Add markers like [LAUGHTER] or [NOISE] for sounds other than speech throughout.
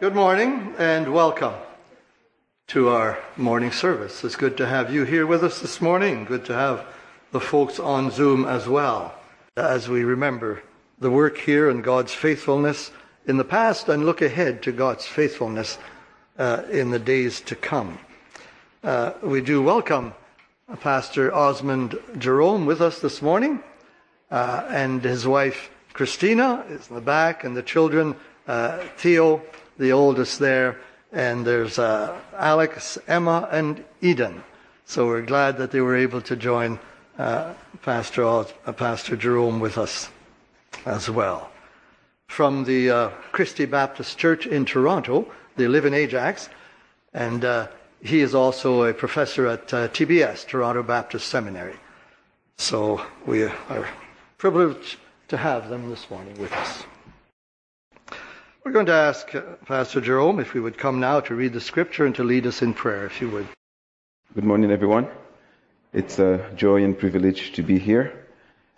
Good morning and welcome to our morning service. It's good to have you here with us this morning. Good to have the folks on Zoom as well as we remember the work here and God's faithfulness in the past and look ahead to God's faithfulness uh, in the days to come. Uh, we do welcome Pastor Osmond Jerome with us this morning uh, and his wife Christina is in the back and the children uh, Theo the oldest there, and there's uh, Alex, Emma, and Eden. So we're glad that they were able to join uh, Pastor, uh, Pastor Jerome with us as well. From the uh, Christie Baptist Church in Toronto, they live in Ajax, and uh, he is also a professor at uh, TBS, Toronto Baptist Seminary. So we are privileged to have them this morning with us. We're going to ask uh, Pastor Jerome if we would come now to read the scripture and to lead us in prayer, if you would. Good morning, everyone. It's a joy and privilege to be here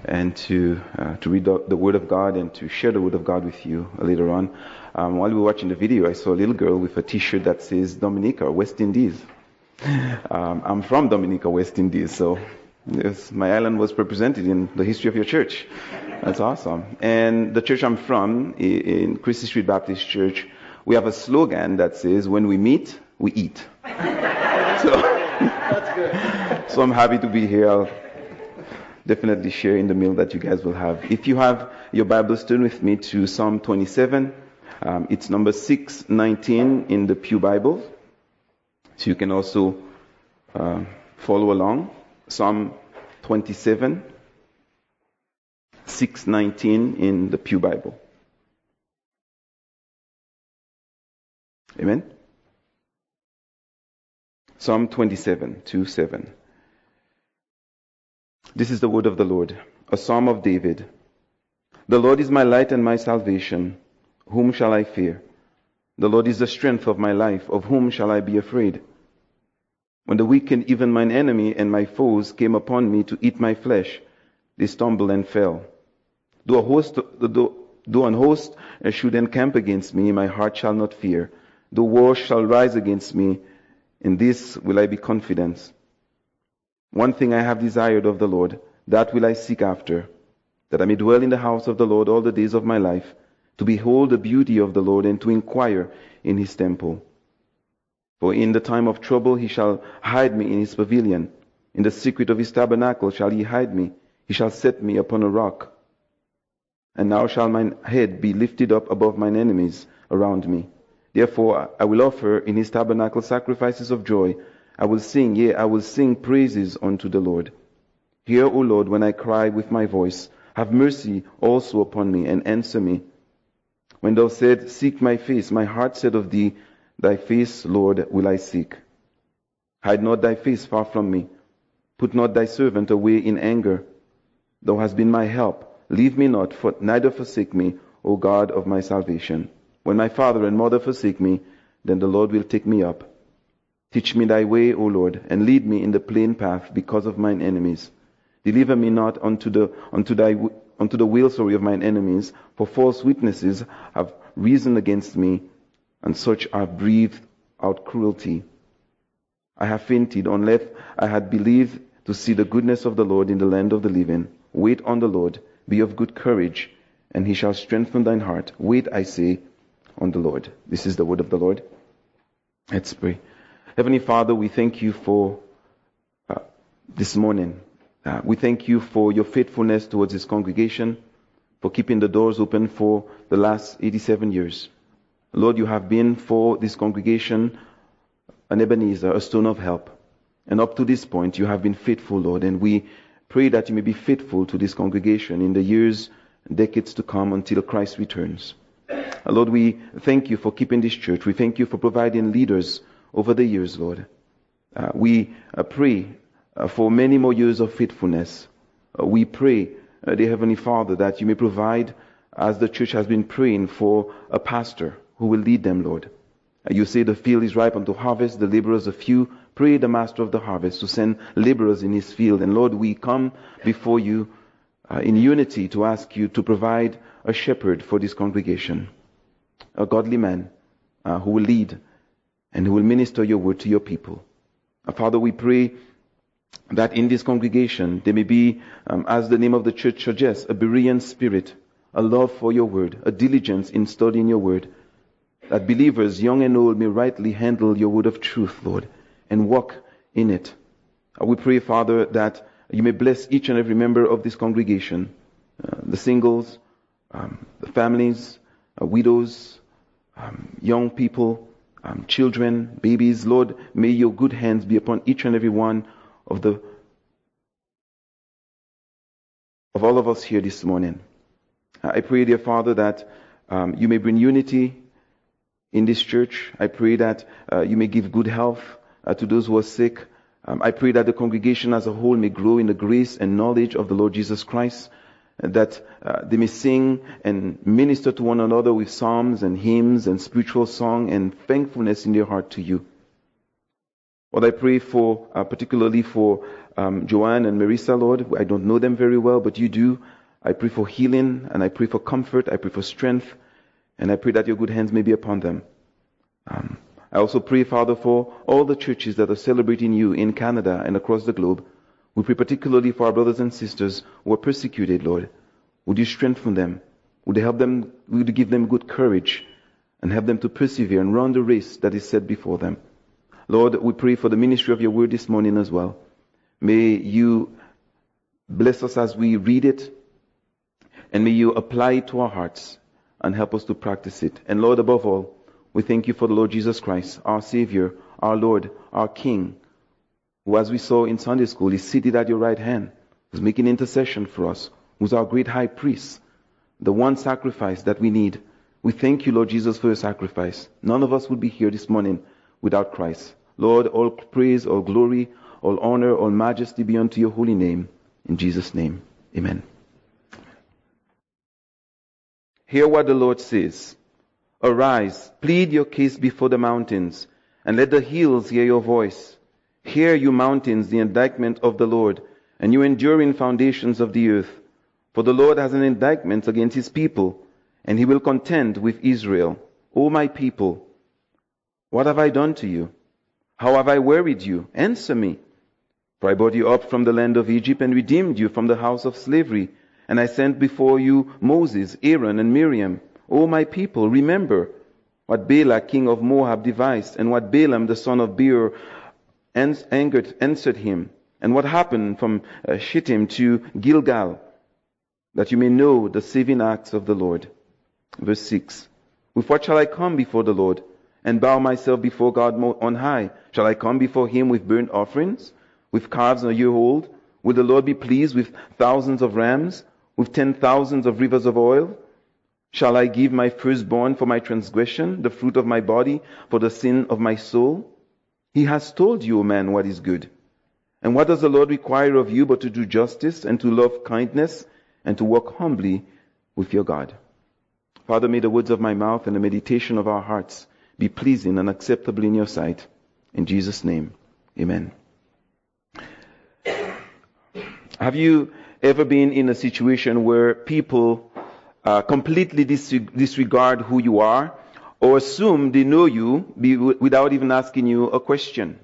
and to uh, to read the, the, Word of God and to share the Word of God with you later on. Um, while we were watching the video, I saw a little girl with a T-shirt that says Dominica, West Indies. [LAUGHS] Um, I'm from Dominica, West Indies, so yes, my island was represented in the history of your church. That's awesome. And the church I'm from, in Christie Street Baptist Church, we have a slogan that says, when we meet, we eat. [LAUGHS] so, That's good. so I'm happy to be here. I'll definitely share in the meal that you guys will have. If you have your Bibles, turn with me to Psalm 27. Um, it's number 619 in the Pew Bible. So you can also uh, follow along. Psalm 27. 619 in the Pew Bible. Amen? Psalm 27, 2 7. This is the word of the Lord, a psalm of David. The Lord is my light and my salvation. Whom shall I fear? The Lord is the strength of my life. Of whom shall I be afraid? When the wicked, even mine enemy and my foes, came upon me to eat my flesh, they stumbled and fell. Though, a host, though, though an host should encamp against me, my heart shall not fear. Though war shall rise against me, in this will I be confident. One thing I have desired of the Lord, that will I seek after, that I may dwell in the house of the Lord all the days of my life, to behold the beauty of the Lord and to inquire in his temple. For in the time of trouble he shall hide me in his pavilion. In the secret of his tabernacle shall he hide me. He shall set me upon a rock. And now shall mine head be lifted up above mine enemies around me. Therefore I will offer in his tabernacle sacrifices of joy. I will sing, yea, I will sing praises unto the Lord. Hear, O Lord, when I cry with my voice. Have mercy also upon me, and answer me. When thou said, Seek my face, my heart said of thee, Thy face, Lord, will I seek. Hide not thy face far from me. Put not thy servant away in anger. Thou hast been my help. Leave me not, for neither forsake me, O God of my salvation. When my father and mother forsake me, then the Lord will take me up. Teach me thy way, O Lord, and lead me in the plain path because of mine enemies. Deliver me not unto the unto thy unto the will sorry of mine enemies, for false witnesses have reasoned against me, and such have breathed out cruelty. I have fainted unless I had believed to see the goodness of the Lord in the land of the living. Wait on the Lord be of good courage, and he shall strengthen thine heart. Wait, I say, on the Lord. This is the word of the Lord. Let's pray. Heavenly Father, we thank you for uh, this morning. Uh, we thank you for your faithfulness towards this congregation, for keeping the doors open for the last 87 years. Lord, you have been for this congregation an Ebenezer, a stone of help. And up to this point, you have been faithful, Lord, and we Pray that you may be faithful to this congregation in the years and decades to come until Christ returns. Uh, Lord, we thank you for keeping this church. We thank you for providing leaders over the years, Lord. Uh, we uh, pray uh, for many more years of faithfulness. Uh, we pray, uh, dear Heavenly Father, that you may provide, as the church has been praying, for a pastor who will lead them, Lord. you say the field is ripe unto harvest, the laborers are few. Pray the master of the harvest to send laborers in his field. And Lord, we come before you uh, in unity to ask you to provide a shepherd for this congregation, a godly man uh, who will lead and who will minister your word to your people. Uh, Father, we pray that in this congregation there may be, um, as the name of the church suggests, a Berean spirit, a love for your word, a diligence in studying your word, that believers, young and old, may rightly handle your word of truth, Lord, and walk in it. Uh, we pray, Father, that you may bless each and every member of this congregation, uh, the singles, um, the families, uh, widows, um, young people, um, children, babies. Lord, may your good hands be upon each and every one of the of all of us here this morning. I pray, dear Father, that um, you may bring unity in this church. I pray that uh, you may give good health uh, to those who are sick. Um, I pray that the congregation as a whole may grow in the grace and knowledge of the Lord Jesus Christ that uh, they may sing and minister to one another with psalms and hymns and spiritual song and thankfulness in their heart to you. What I pray for, uh, particularly for um, Joanne and Marissa, Lord. I don't know them very well, but you do. I pray for healing and I pray for comfort. I pray for strength and I pray that your good hands may be upon them. Um, I also pray, Father, for all the churches that are celebrating you in Canada and across the globe. We pray particularly for our brothers and sisters who are persecuted, Lord. Would you strengthen them? Would you help them, would you give them good courage and help them to persevere and run the race that is set before them? Lord, we pray for the ministry of your word this morning as well. May you bless us as we read it and may you apply it to our hearts and help us to practice it. And Lord, above all, we thank you for the Lord Jesus Christ, our Savior, our Lord, our King, who, as we saw in Sunday school, is seated at your right hand, who's making intercession for us, who's our great high priest, the one sacrifice that we need. We thank you, Lord Jesus, for your sacrifice. None of us would be here this morning without Christ. Lord, all praise, all glory, all honor, all majesty be unto your holy name. In Jesus' name, amen. Hear what the Lord says. Arise, plead your case before the mountains, and let the hills hear your voice. Hear, you mountains, the indictment of the Lord, and you enduring foundations of the earth. For the Lord has an indictment against his people, and he will contend with Israel. O my people, what have I done to you? How have I worried you? Answer me. For I brought you up from the land of Egypt and redeemed you from the house of slavery. And I sent before you Moses, Aaron, and Miriam. O my people, remember what Balak, king of Moab, devised, and what Balaam, the son of Beor, angered, answered him, and what happened from uh, Shittim to Gilgal, that you may know the saving acts of the Lord. Verse 6. With what shall I come before the Lord and bow myself before God on high? Shall I come before him with burnt offerings, with calves a year old? Will the Lord be pleased with thousands of rams, with ten thousands of rivers of oil? Shall I give my firstborn for my transgression, the fruit of my body for the sin of my soul? He has told you, O man, what is good. And what does the Lord require of you but to do justice and to love kindness and to walk humbly with your God? Father, may the words of my mouth and the meditation of our hearts be pleasing and acceptable in your sight. In Jesus' name, amen. Have you ever been in a situation where people uh, completely disregard who you are or assume they know you without even asking you a question.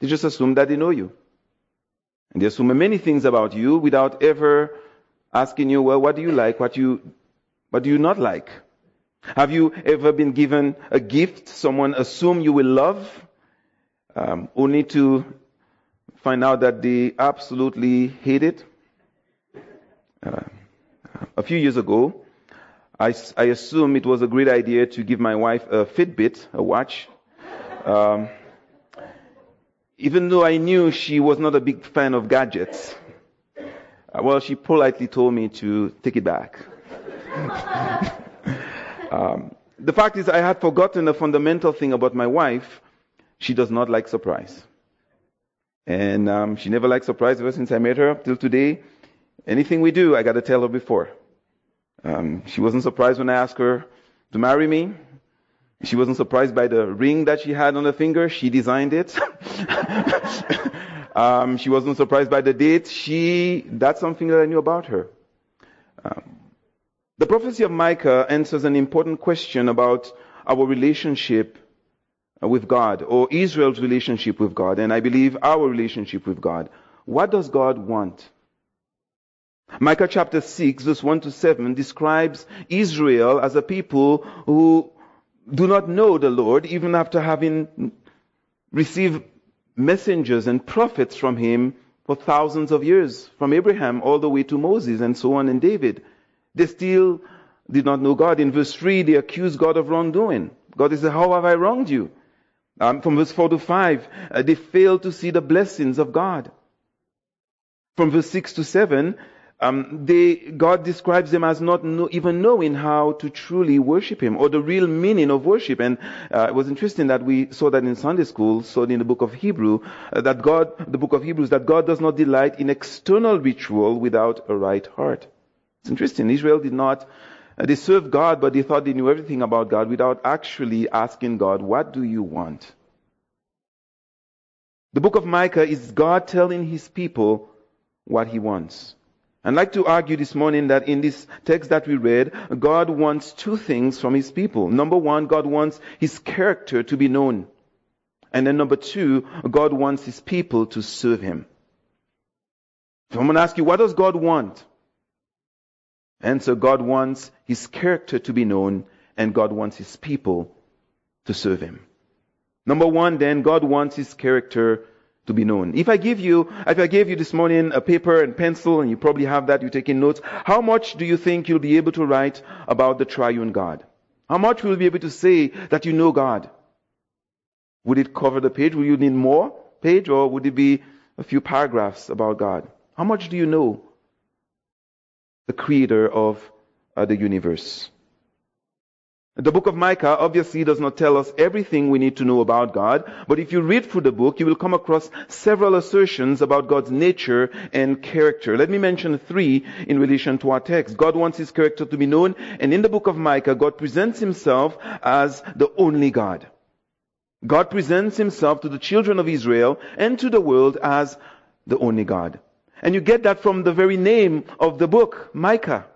They just assume that they know you. And they assume many things about you without ever asking you, well, what do you like? What you, what do you not like? Have you ever been given a gift someone assume you will love, um, only to find out that they absolutely hate it? Uh, a few years ago, I, I assume it was a great idea to give my wife a Fitbit, a watch. Um, even though I knew she was not a big fan of gadgets. Uh, well, she politely told me to take it back. [LAUGHS] um, the fact is, I had forgotten a fundamental thing about my wife. She does not like surprise. And um, she never liked surprise ever since I met her till today. Anything we do, I got to tell her before. Um, she wasn't surprised when I asked her to marry me. She wasn't surprised by the ring that she had on her finger. She designed it. [LAUGHS] um, she wasn't surprised by the date. She, that's something that I knew about her. Um, the prophecy of Micah answers an important question about our relationship with God, or Israel's relationship with God, and I believe our relationship with God. What does God want? Micah chapter 6, verse 1 to 7 describes Israel as a people who do not know the Lord even after having received messengers and prophets from him for thousands of years, from Abraham all the way to Moses and so on and David. They still did not know God. In verse 3, they accuse God of wrongdoing. God says, How have I wronged you? Um, from verse 4 to 5, uh, they fail to see the blessings of God. From verse 6 to 7, um, they, God describes them as not know, even knowing how to truly worship Him or the real meaning of worship. And uh, it was interesting that we saw that in Sunday school, saw in the book of Hebrew, uh, that God, the book of Hebrews, that God does not delight in external ritual without a right heart. It's interesting. Israel did not, uh, they served God, but they thought they knew everything about God without actually asking God, what do you want? The book of Micah is God telling His people what He wants. I'd like to argue this morning that in this text that we read, God wants two things from His people. Number one, God wants His character to be known. And then number two, God wants His people to serve Him. So I'm going to ask you, what does God want? Answer, God wants His character to be known and God wants His people to serve Him. Number one, then, God wants His character to be known. If I give you, if I gave you this morning a paper and pencil, and you probably have that, you're taking notes, how much do you think you'll be able to write about the triune God? How much will you be able to say that you know God? Would it cover the page? Will you need more page, or would it be a few paragraphs about God? How much do you know the creator of uh, the universe? The book of Micah obviously does not tell us everything we need to know about God, but if you read through the book, you will come across several assertions about God's nature and character. Let me mention three in relation to our text. God wants his character to be known, and in the book of Micah, God presents himself as the only God. God presents himself to the children of Israel and to the world as the only God. And you get that from the very name of the book, Micah.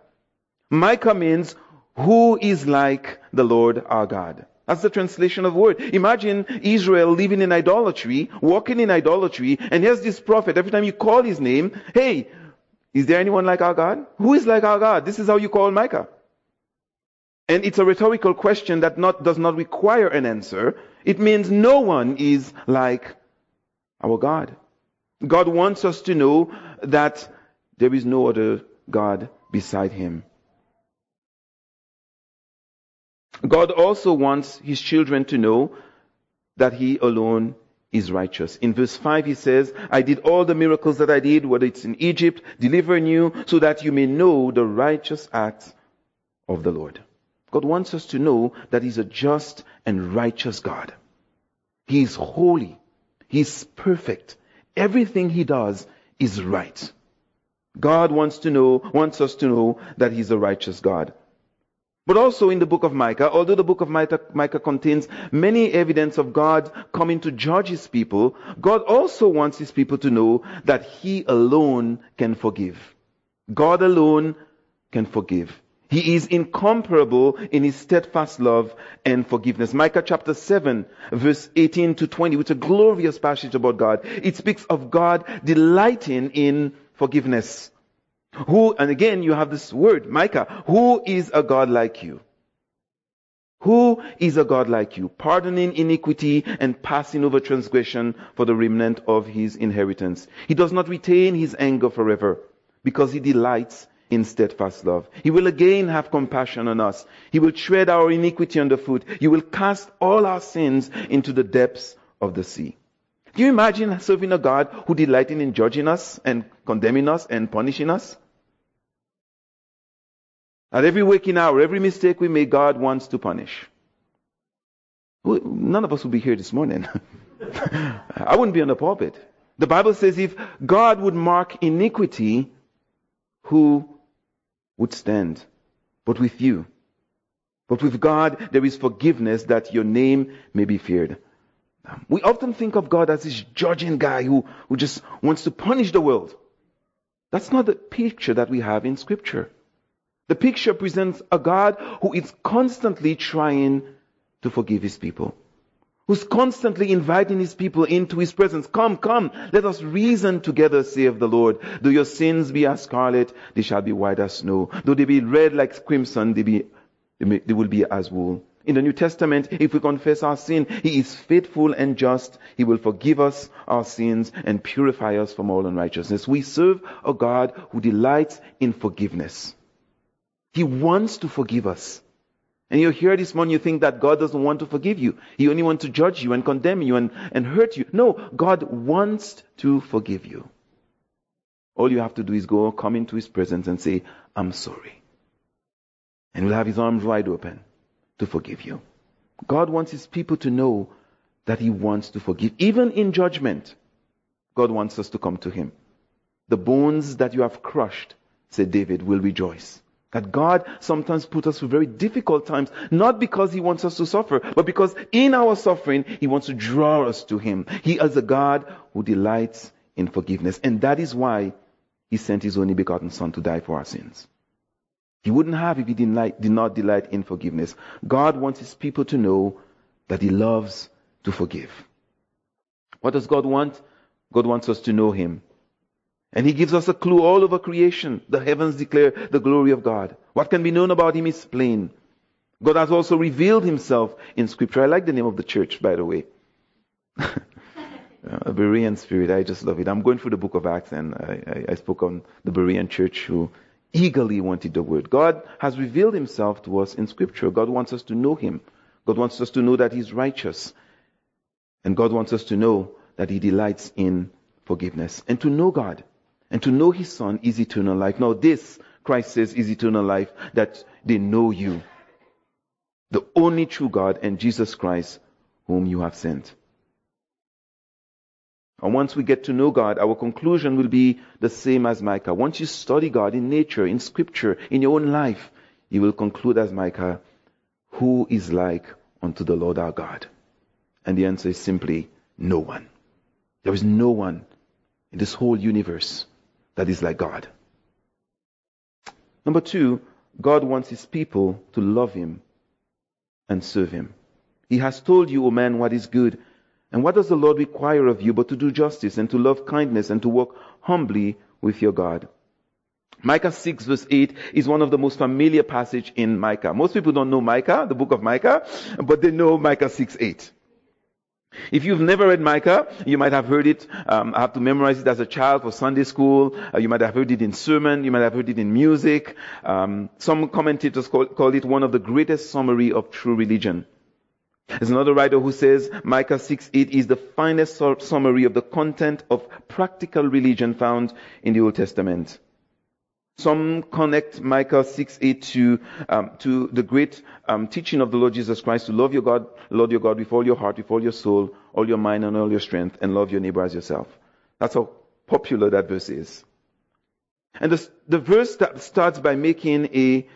Micah means who is like the Lord our God? That's the translation of word. Imagine Israel living in idolatry, walking in idolatry, and here's this prophet. Every time you call his name, hey, is there anyone like our God? Who is like our God? This is how you call Micah. And it's a rhetorical question that not, does not require an answer. It means no one is like our God. God wants us to know that there is no other God beside him. God also wants his children to know that he alone is righteous. In verse 5 he says, I did all the miracles that I did, whether it's in Egypt, delivering you, so that you may know the righteous acts of the Lord. God wants us to know that he's a just and righteous God. He is holy. He's perfect. Everything he does is right. God wants to know, wants us to know that he's a righteous God. But also in the book of Micah, although the book of Micah, Micah, contains many evidence of God coming to judge his people, God also wants his people to know that he alone can forgive. God alone can forgive. He is incomparable in his steadfast love and forgiveness. Micah chapter 7 verse 18 to 20, which is a glorious passage about God. It speaks of God delighting in forgiveness. Who, and again you have this word, Micah, who is a God like you? Who is a God like you, pardoning iniquity and passing over transgression for the remnant of his inheritance? He does not retain his anger forever because he delights in steadfast love. He will again have compassion on us. He will tread our iniquity underfoot. He will cast all our sins into the depths of the sea. Can you imagine serving a God who delighting in judging us and condemning us and punishing us? At every waking hour, every mistake we make, God wants to punish. None of us would be here this morning. [LAUGHS] I wouldn't be on the pulpit. The Bible says if God would mark iniquity, who would stand? But with you. But with God, there is forgiveness that your name may be feared. We often think of God as this judging guy who, who just wants to punish the world. That's not the picture that we have in Scripture. The picture presents a God who is constantly trying to forgive his people. Who's constantly inviting his people into his presence. Come, come, let us reason together, saith the Lord. Though your sins be as scarlet, they shall be white as snow. Though they be red like crimson, they, be, they, may, they will be as wool. In the New Testament, if we confess our sin, He is faithful and just. He will forgive us our sins and purify us from all unrighteousness. We serve a God who delights in forgiveness. He wants to forgive us. And you're here this morning, you think that God doesn't want to forgive you. He only wants to judge you and condemn you and, and hurt you. No, God wants to forgive you. All you have to do is go, come into His presence and say, I'm sorry. And He'll have His arms wide open to forgive you. God wants his people to know that he wants to forgive. Even in judgment, God wants us to come to him. The bones that you have crushed, said David, will rejoice. That God sometimes puts us through very difficult times, not because He wants us to suffer, but because in our suffering, He wants to draw us to Him. He is a God who delights in forgiveness. And that is why He sent His only begotten Son to die for our sins. He wouldn't have if he did not, did not delight in forgiveness. God wants his people to know that he loves to forgive. What does God want? God wants us to know him. And he gives us a clue all over creation. The heavens declare the glory of God. What can be known about him is plain. God has also revealed himself in scripture. I like the name of the church, by the way. [LAUGHS] a Berean spirit. I just love it. I'm going through the book of Acts and I, I, I spoke on the Berean church who eagerly wanted the word. God has revealed himself to us in scripture. God wants us to know him. God wants us to know that he's righteous. And God wants us to know that he delights in forgiveness. And to know God and to know his son is eternal life. Now this, Christ says, is eternal life, that they know you, the only true God and Jesus Christ whom you have sent. And once we get to know God, our conclusion will be the same as Micah. Once you study God in nature, in scripture, in your own life, you will conclude as Micah, who is like unto the Lord our God? And the answer is simply no one. There is no one in this whole universe that is like God. Number two, God wants his people to love him and serve him. He has told you, O man, what is good and what does the Lord require of you but to do justice and to love kindness and to walk humbly with your God? Micah 6 verse 8 is one of the most familiar passage in Micah. Most people don't know Micah, the book of Micah, but they know Micah 6 8. If you've never read Micah, you might have heard it. Um, I have to memorize it as a child for Sunday school. Uh, you might have heard it in sermon. You might have heard it in music. Um, some commentators call, call it one of the greatest summary of true religion. There's another writer who says Micah 6 8 is the finest summary of the content of practical religion found in the Old Testament. Some connect Micah 6 8 to, um, to the great um, teaching of the Lord Jesus Christ to love your God, Lord your God with all your heart, with all your soul, all your mind, and all your strength, and love your neighbor as yourself. That's how popular that verse is. And the, the verse that starts by making a,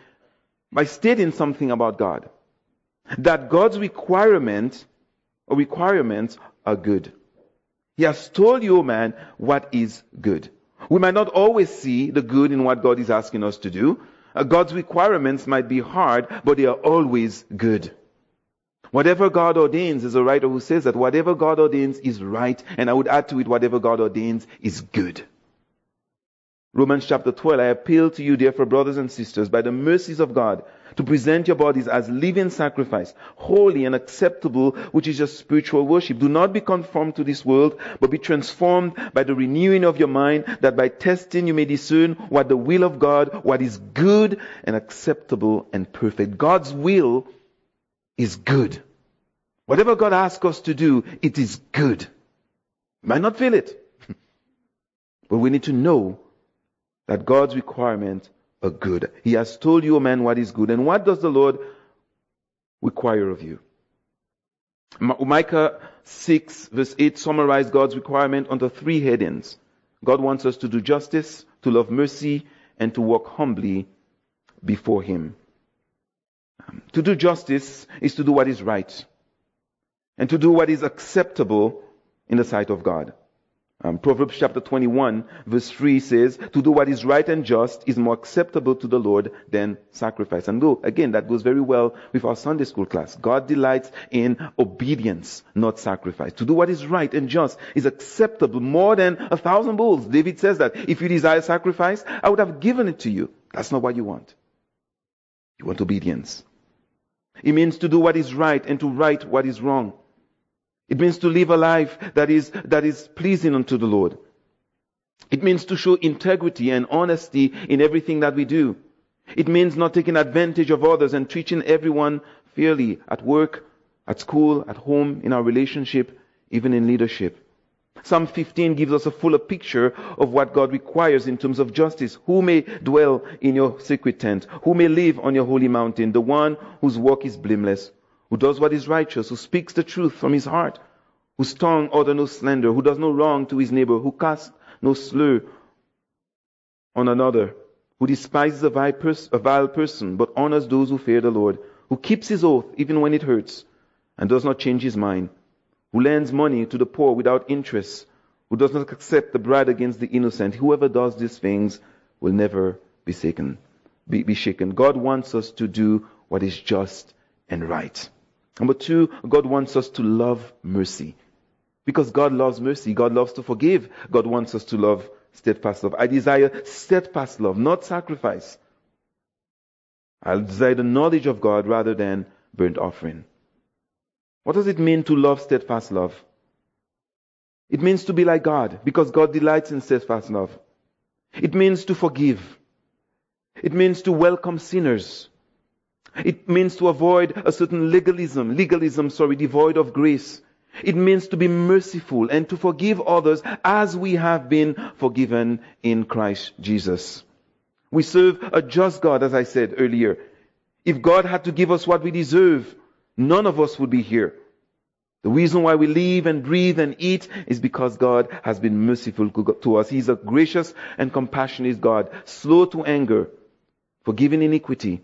by stating something about God that God's requirement requirements are good. He has told you, man, what is good. We might not always see the good in what God is asking us to do. Uh, God's requirements might be hard, but they are always good. Whatever God ordains, there's a writer who says that whatever God ordains is right, and I would add to it, whatever God ordains is good. Romans chapter 12, I appeal to you, therefore, brothers and sisters, by the mercies of God, to present your bodies as living sacrifice, holy and acceptable, which is your spiritual worship. Do not be conformed to this world, but be transformed by the renewing of your mind, that by testing you may discern what the will of God, what is good and acceptable and perfect. God's will is good. Whatever God asks us to do, it is good. Might not feel it, [LAUGHS] but we need to know that God's requirements are good. He has told you, O man, what is good. And what does the Lord require of you? Micah 6 verse 8 summarized God's requirement under three headings. God wants us to do justice, to love mercy, and to walk humbly before Him. Um, to do justice is to do what is right. And to do what is acceptable in the sight of God. Um, Proverbs chapter 21 verse 3 says, to do what is right and just is more acceptable to the Lord than sacrifice. And go, again, that goes very well with our Sunday school class. God delights in obedience, not sacrifice. To do what is right and just is acceptable more than a thousand bulls. David says that if you desire sacrifice, I would have given it to you. That's not what you want. You want obedience. It means to do what is right and to right what is wrong. It means to live a life that is, that is pleasing unto the Lord. It means to show integrity and honesty in everything that we do. It means not taking advantage of others and treating everyone fairly at work, at school, at home, in our relationship, even in leadership. Psalm 15 gives us a fuller picture of what God requires in terms of justice. Who may dwell in your secret tent? Who may live on your holy mountain? The one whose work is blameless, who does what is righteous, who speaks the truth from his heart, whose tongue utter no slander, who does no wrong to his neighbor, who casts no slur on another, who despises a vile, pers- a vile person, but honors those who fear the Lord, who keeps his oath even when it hurts, and does not change his mind, who lends money to the poor without interest, who does not accept the bribe against the innocent. Whoever does these things will never be shaken. Be, be shaken. God wants us to do what is just and right. Number two, God wants us to love mercy. Because God loves mercy. God loves to forgive. God wants us to love steadfast love. I desire steadfast love, not sacrifice. I desire the knowledge of God rather than burnt offering. What does it mean to love steadfast love? It means to be like God because God delights in steadfast love. It means to forgive. It means to welcome sinners. It means to avoid a certain legalism, legalism, sorry, devoid of grace. It means to be merciful and to forgive others as we have been forgiven in Christ Jesus. We serve a just God, as I said earlier. If God had to give us what we deserve, none of us would be here. The reason why we live and breathe and eat is because God has been merciful to us. He's a gracious and compassionate God, slow to anger, forgiving iniquity,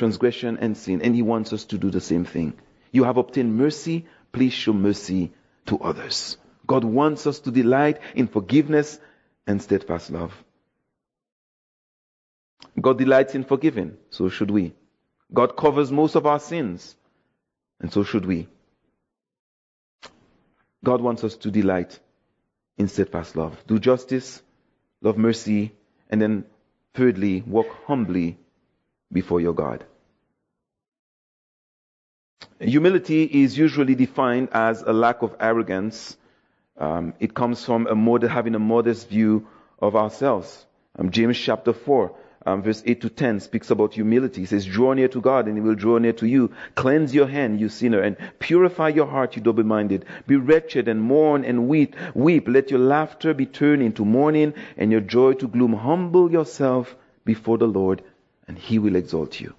transgression, and sin. And He wants us to do the same thing. You have obtained mercy, please show mercy to others. God wants us to delight in forgiveness and steadfast love. God delights in forgiving, so should we. God covers most of our sins, and so should we. God wants us to delight in steadfast love. Do justice, love mercy, and then thirdly, walk humbly before your God. Humility is usually defined as a lack of arrogance. Um, it comes from a having a modest view of ourselves. Um, James chapter 4, um, verse 8 to 10 speaks about humility. He says, Draw near to God and he will draw near to you. Cleanse your hand, you sinner, and purify your heart, you double minded. Be wretched and mourn and weep. Weep. Let your laughter be turned into mourning and your joy to gloom. Humble yourself before the Lord and he will exalt you.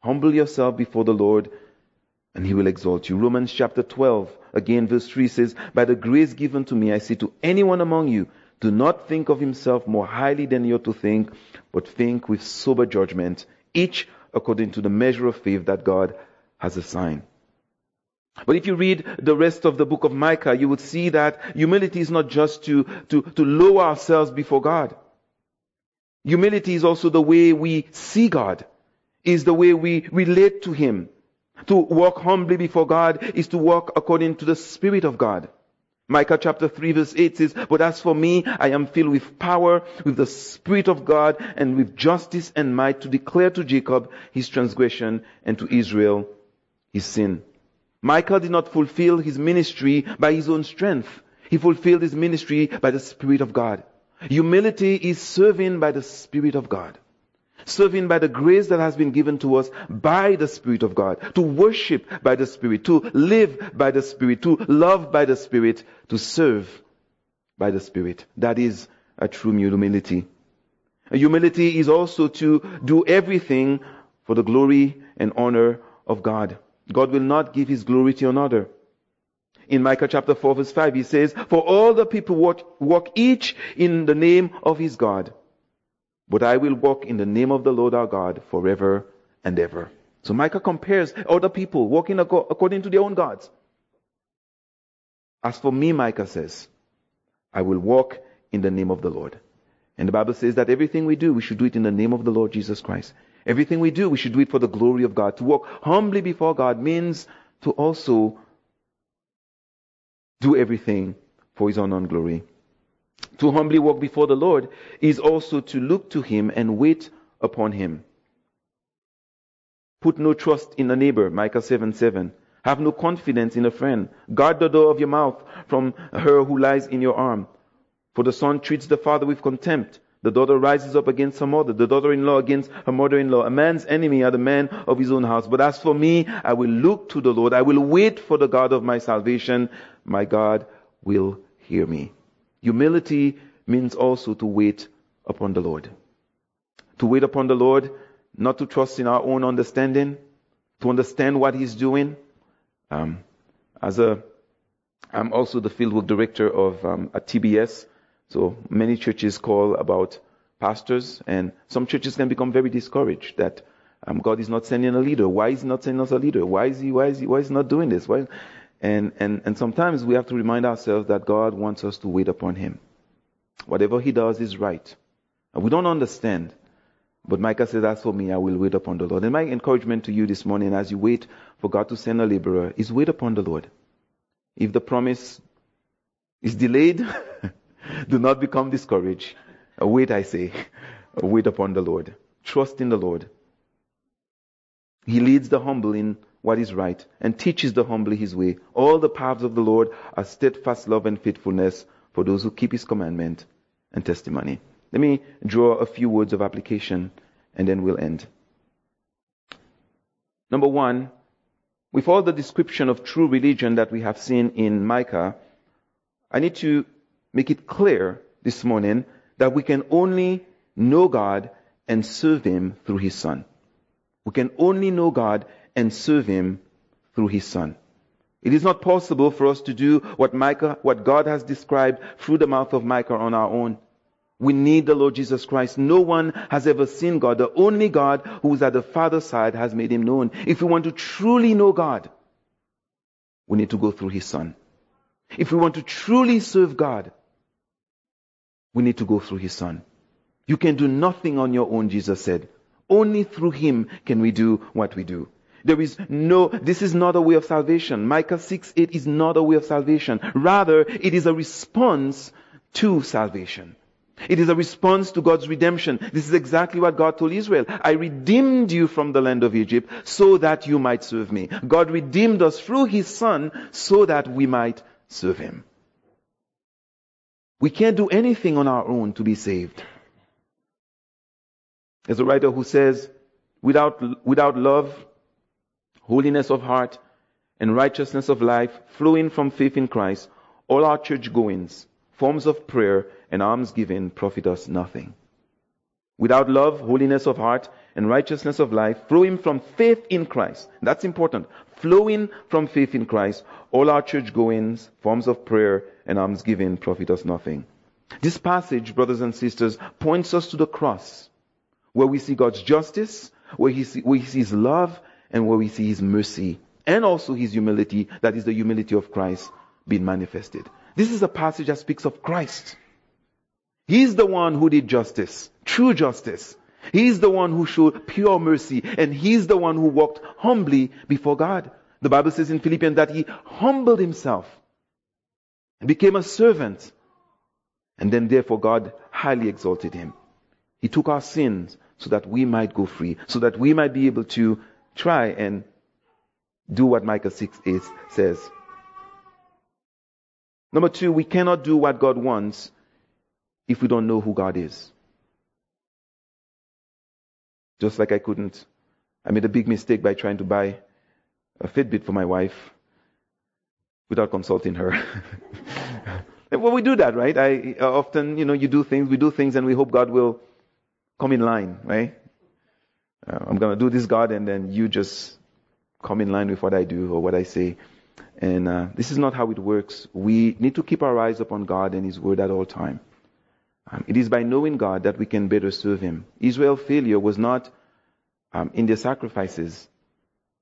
Humble yourself before the Lord and he will exalt you. Romans chapter 12, again, verse 3 says, By the grace given to me, I say to anyone among you, do not think of himself more highly than you ought to think, but think with sober judgment, each according to the measure of faith that God has assigned. But if you read the rest of the book of Micah, you would see that humility is not just to, to, to lower ourselves before God. Humility is also the way we see God, is the way we relate to Him. To walk humbly before God is to walk according to the Spirit of God. Micah chapter 3 verse 8 says, But as for me, I am filled with power, with the Spirit of God, and with justice and might to declare to Jacob his transgression and to Israel his sin. Micah did not fulfill his ministry by his own strength. He fulfilled his ministry by the Spirit of God. Humility is serving by the Spirit of God serving by the grace that has been given to us by the Spirit of God, to worship by the Spirit, to live by the Spirit, to love by the Spirit, to serve by the Spirit. That is a true humility. Humility is also to do everything for the glory and honor of God. God will not give his glory to another. In Micah chapter 4 verse 5 he says, For all the people walk, walk each in the name of his God. But I will walk in the name of the Lord our God forever and ever. So Micah compares other people walking according to their own gods. As for me, Micah says, I will walk in the name of the Lord. And the Bible says that everything we do, we should do it in the name of the Lord Jesus Christ. Everything we do, we should do it for the glory of God. To walk humbly before God means to also do everything for His own glory. To humbly walk before the Lord is also to look to Him and wait upon Him. Put no trust in a neighbor, Micah 7 7. Have no confidence in a friend. Guard the door of your mouth from her who lies in your arm. For the son treats the father with contempt. The daughter rises up against her mother, the daughter in law against her mother in law. A man's enemy are the men of his own house. But as for me, I will look to the Lord. I will wait for the God of my salvation. My God will hear me. Humility means also to wait upon the Lord. To wait upon the Lord, not to trust in our own understanding, to understand what He's doing. Um, as a, I'm also the fieldwork director of um, a TBS, so many churches call about pastors, and some churches can become very discouraged that um, God is not sending a leader. Why is He not sending us a leader? Why is He? Why is He? Why is He not doing this? Why? And and and sometimes we have to remind ourselves that God wants us to wait upon Him. Whatever He does is right, and we don't understand. But Micah says, "As for me, I will wait upon the Lord." And my encouragement to you this morning, as you wait for God to send a laborer, is wait upon the Lord. If the promise is delayed. [LAUGHS] Do not become discouraged. Wait, I say. Wait upon the Lord. Trust in the Lord. He leads the humble in what is right and teaches the humble his way. All the paths of the Lord are steadfast love and faithfulness for those who keep his commandment and testimony. Let me draw a few words of application and then we'll end. Number one, with all the description of true religion that we have seen in Micah, I need to make it clear this morning that we can only know God and serve Him through His Son. We can only know God and serve Him through His Son. It is not possible for us to do what Micah, what God has described through the mouth of Micah on our own. We need the Lord Jesus Christ. No one has ever seen God. The only God who is at the Father's side has made him known. If we want to truly know God, we need to go through his Son. If we want to truly serve God, we need to go through his son. You can do nothing on your own, Jesus said. Only through him can we do what we do. There is no, this is not a way of salvation. Micah 6 8 is not a way of salvation. Rather, it is a response to salvation. It is a response to God's redemption. This is exactly what God told Israel. I redeemed you from the land of Egypt so that you might serve me. God redeemed us through his son so that we might serve him. We can't do anything on our own to be saved. There's a writer who says, without, without love, holiness of heart, and righteousness of life flowing from faith in Christ, all our church goings, forms of prayer, and almsgiving profit us nothing. Without love, holiness of heart, and righteousness of life flowing from faith in Christ. That's important. Flowing from faith in Christ, all our church goings, forms of prayer, and almsgiving profit us nothing. This passage, brothers and sisters, points us to the cross, where we see God's justice, where, he see, where He sees love, and where we see His mercy, and also His humility, that is the humility of Christ being manifested. This is a passage that speaks of Christ. He's the one who did justice, true justice. He's the one who showed pure mercy, and He's the one who walked humbly before God. The Bible says in Philippians that He humbled Himself and became a servant. And then therefore God highly exalted him. He took our sins so that we might go free, so that we might be able to try and do what Micah 6 8 says. Number two, we cannot do what God wants if we don't know who God is. Just like I couldn't, I made a big mistake by trying to buy a Fitbit for my wife without consulting her. [LAUGHS] well, we do that, right? I uh, often, you know, you do things, we do things, and we hope God will come in line, right? Uh, I'm going to do this, God, and then you just come in line with what I do or what I say. And uh, this is not how it works. We need to keep our eyes upon God and His Word at all time. Um, it is by knowing God that we can better serve Him. Israel's failure was not um, in their sacrifices,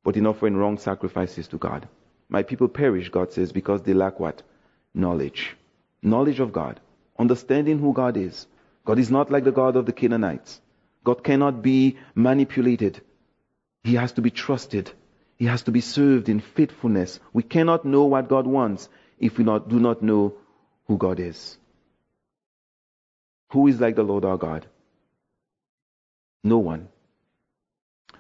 but in offering wrong sacrifices to God. My people perish, God says, because they lack what? Knowledge. Knowledge of God. understanding who God is. God is not like the God of the Canaanites. God cannot be manipulated. He has to be trusted. He has to be served in faithfulness. We cannot know what God wants if we not, do not know who God is. Who is like the Lord our God? No one.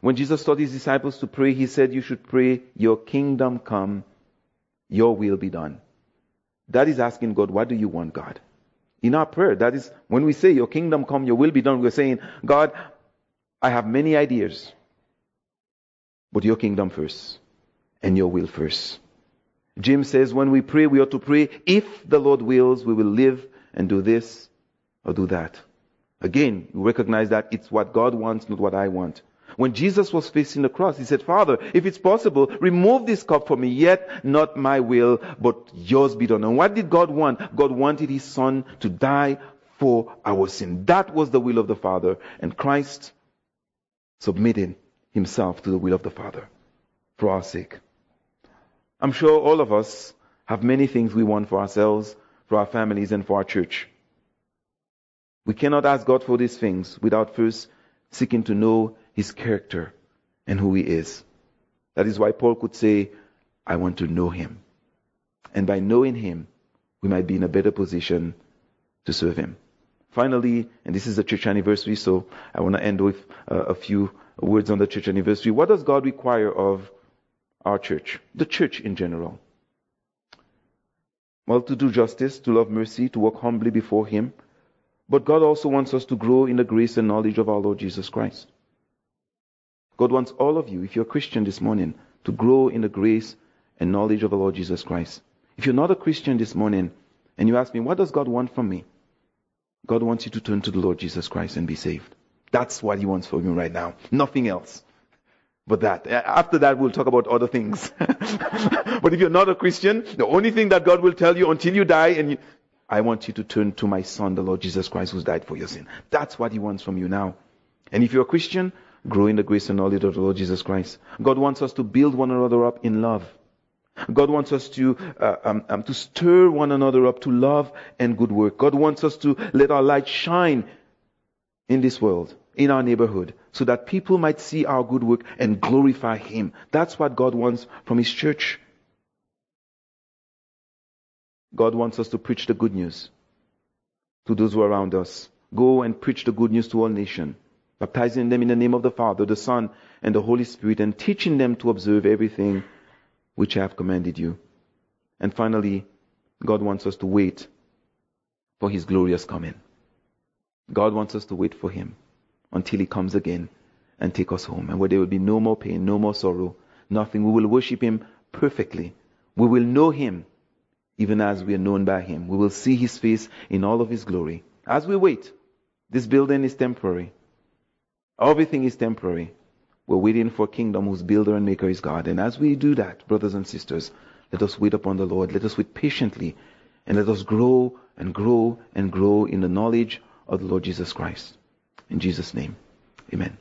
When Jesus taught his disciples to pray, he said, You should pray, Your kingdom come, your will be done. That is asking God, What do you want, God? In our prayer, that is when we say, Your kingdom come, your will be done, we're saying, God, I have many ideas, but your kingdom first, and your will first. James says, When we pray, we ought to pray, If the Lord wills, we will live and do this or do that. Again, we recognize that it's what God wants, not what I want. When Jesus was facing the cross, he said, Father, if it's possible, remove this cup from me, yet not my will, but yours be done. And what did God want? God wanted his son to die for our sin. That was the will of the Father. And Christ submitted himself to the will of the Father for our sake. I'm sure all of us have many things we want for ourselves, for our families, and for our church. We cannot ask God for these things without first seeking to know His character and who He is. That is why Paul could say, I want to know Him. And by knowing Him, we might be in a better position to serve Him. Finally, and this is the church anniversary, so I want to end with uh, a few words on the church anniversary. What does God require of our church? The church in general. Well, to do justice, to love mercy, to walk humbly before Him, but God also wants us to grow in the grace and knowledge of our Lord Jesus Christ. God wants all of you, if you're a Christian this morning, to grow in the grace and knowledge of the Lord Jesus Christ. If you're not a Christian this morning and you ask me, what does God want from me? God wants you to turn to the Lord Jesus Christ and be saved. That's what He wants from you right now. Nothing else but that. After that, we'll talk about other things. [LAUGHS] but if you're not a Christian, the only thing that God will tell you until you die and you, I want you to turn to my son, the Lord Jesus Christ, who's died for your sin. That's what he wants from you now. And if you're a Christian, grow in the grace and knowledge of the Lord Jesus Christ. God wants us to build one another up in love. God wants us to uh, um, um, to stir one another up to love and good work. God wants us to let our light shine in this world, in our neighborhood, so that people might see our good work and glorify Him. That's what God wants from His church. God wants us to preach the good news to those who are around us. Go and preach the good news to all nations, baptizing them in the name of the Father, the Son, and the Holy Spirit, and teaching them to observe everything which I have commanded you. And finally, God wants us to wait for His glorious coming. God wants us to wait for Him until He comes again and take us home, and where there will be no more pain, no more sorrow, nothing. We will worship Him perfectly. We will know Him even as we are known by him. We will see his face in all of his glory. As we wait, this building is temporary. Everything is temporary. We're waiting for a kingdom whose builder and maker is God. And as we do that, brothers and sisters, let us wait upon the Lord. Let us wait patiently and let us grow and grow and grow in the knowledge of the Lord Jesus Christ. In Jesus' name, amen.